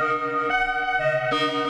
Música